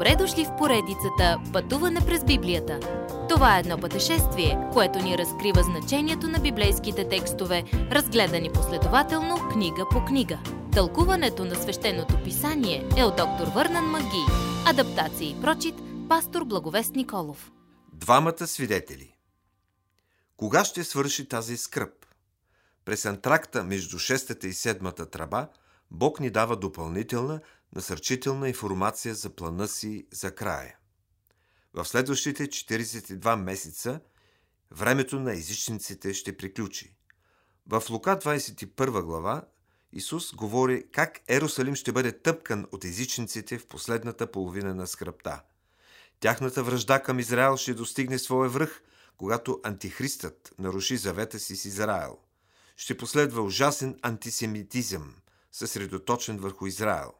Добре дошли в поредицата Пътуване през Библията. Това е едно пътешествие, което ни разкрива значението на библейските текстове, разгледани последователно книга по книга. Тълкуването на свещеното писание е от доктор Върнан Маги. Адаптация и прочит, пастор Благовест Николов. Двамата свидетели Кога ще свърши тази скръп? През антракта между шестата и седмата траба Бог ни дава допълнителна, насърчителна информация за плана си за края. В следващите 42 месеца времето на езичниците ще приключи. В Лука 21 глава Исус говори как Ерусалим ще бъде тъпкан от езичниците в последната половина на скръпта. Тяхната връжда към Израел ще достигне своя връх, когато антихристът наруши завета си с Израел. Ще последва ужасен антисемитизъм, съсредоточен върху Израел.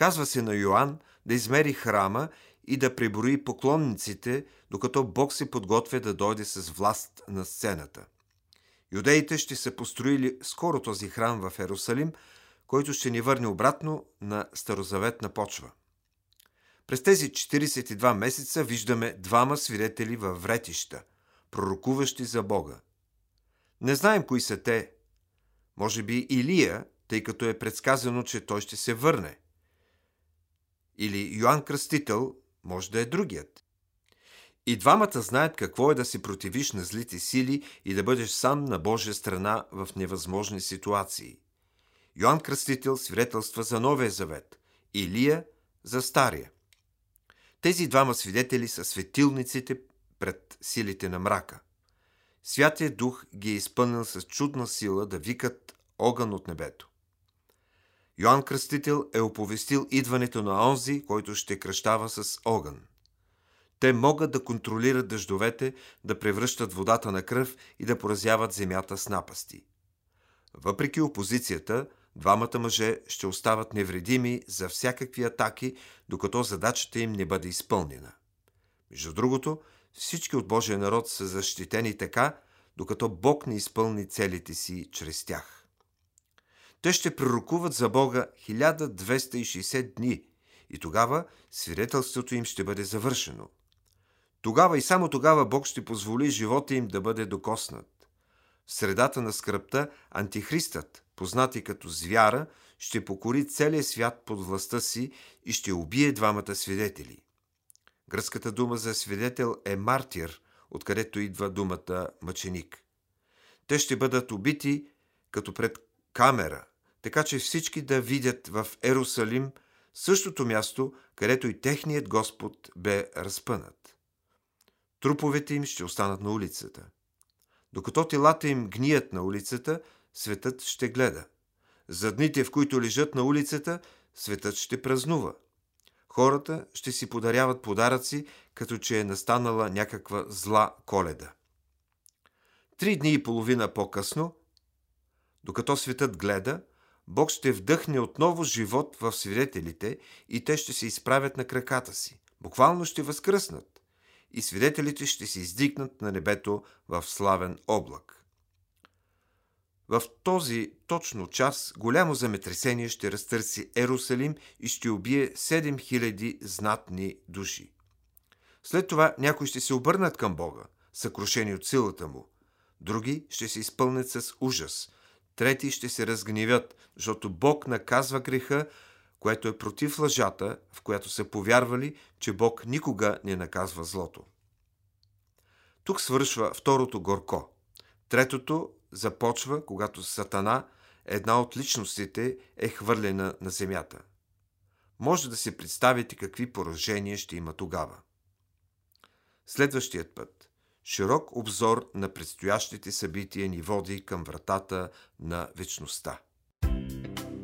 Казва се на Йоанн да измери храма и да преброи поклонниците, докато Бог се подготвя да дойде с власт на сцената. Юдеите ще са построили скоро този храм в Ерусалим, който ще ни върне обратно на старозаветна почва. През тези 42 месеца виждаме двама свидетели във вретища, пророкуващи за Бога. Не знаем кои са те. Може би Илия, тъй като е предсказано, че той ще се върне – или Йоанн Кръстител може да е другият. И двамата знаят какво е да се противиш на злите сили и да бъдеш сам на Божия страна в невъзможни ситуации. Йоанн Кръстител свидетелства за Новия завет, Илия за Стария. Тези двама свидетели са светилниците пред силите на мрака. Святия Дух ги е изпълнил с чудна сила да викат огън от небето. Йоанн Кръстител е оповестил идването на онзи, който ще кръщава с огън. Те могат да контролират дъждовете, да превръщат водата на кръв и да поразяват земята с напасти. Въпреки опозицията, двамата мъже ще остават невредими за всякакви атаки, докато задачата им не бъде изпълнена. Между другото, всички от Божия народ са защитени така, докато Бог не изпълни целите си чрез тях. Те ще пророкуват за Бога 1260 дни и тогава свидетелството им ще бъде завършено. Тогава и само тогава Бог ще позволи живота им да бъде докоснат. В средата на скръпта антихристът, познати като звяра, ще покори целия свят под властта си и ще убие двамата свидетели. Гръцката дума за свидетел е мартир, откъдето идва думата мъченик. Те ще бъдат убити като пред камера, така че всички да видят в Ерусалим същото място, където и техният Господ бе разпънат. Труповете им ще останат на улицата. Докато телата им гният на улицата, светът ще гледа. За дните, в които лежат на улицата, светът ще празнува. Хората ще си подаряват подаръци, като че е настанала някаква зла коледа. Три дни и половина по-късно, докато светът гледа, Бог ще вдъхне отново живот в свидетелите и те ще се изправят на краката си. Буквално ще възкръснат. И свидетелите ще се издигнат на небето в славен облак. В този точно час голямо земетресение ще разтърси Ерусалим и ще убие 7000 знатни души. След това някои ще се обърнат към Бога, съкрушени от силата му. Други ще се изпълнят с ужас – трети ще се разгневят, защото Бог наказва греха, което е против лъжата, в която са повярвали, че Бог никога не наказва злото. Тук свършва второто горко. Третото започва, когато Сатана, една от личностите, е хвърлена на земята. Може да се представите какви поражения ще има тогава. Следващият път. Широк обзор на предстоящите събития ни води към вратата на вечността.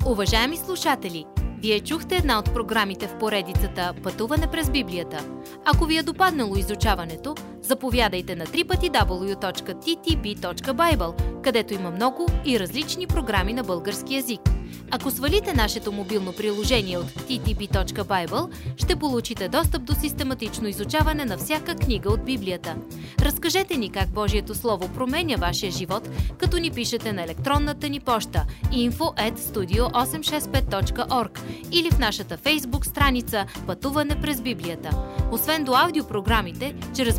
Уважаеми слушатели, вие чухте една от програмите в поредицата Пътуване през Библията. Ако ви е допаднало изучаването, заповядайте на www.ttb.bible, където има много и различни програми на български язик. Ако свалите нашето мобилно приложение от ttb.bible, ще получите достъп до систематично изучаване на всяка книга от Библията. Разкажете ни как Божието Слово променя вашия живот, като ни пишете на електронната ни поща info at studio865.org или в нашата фейсбук страница Пътуване през Библията. Освен до аудиопрограмите, чрез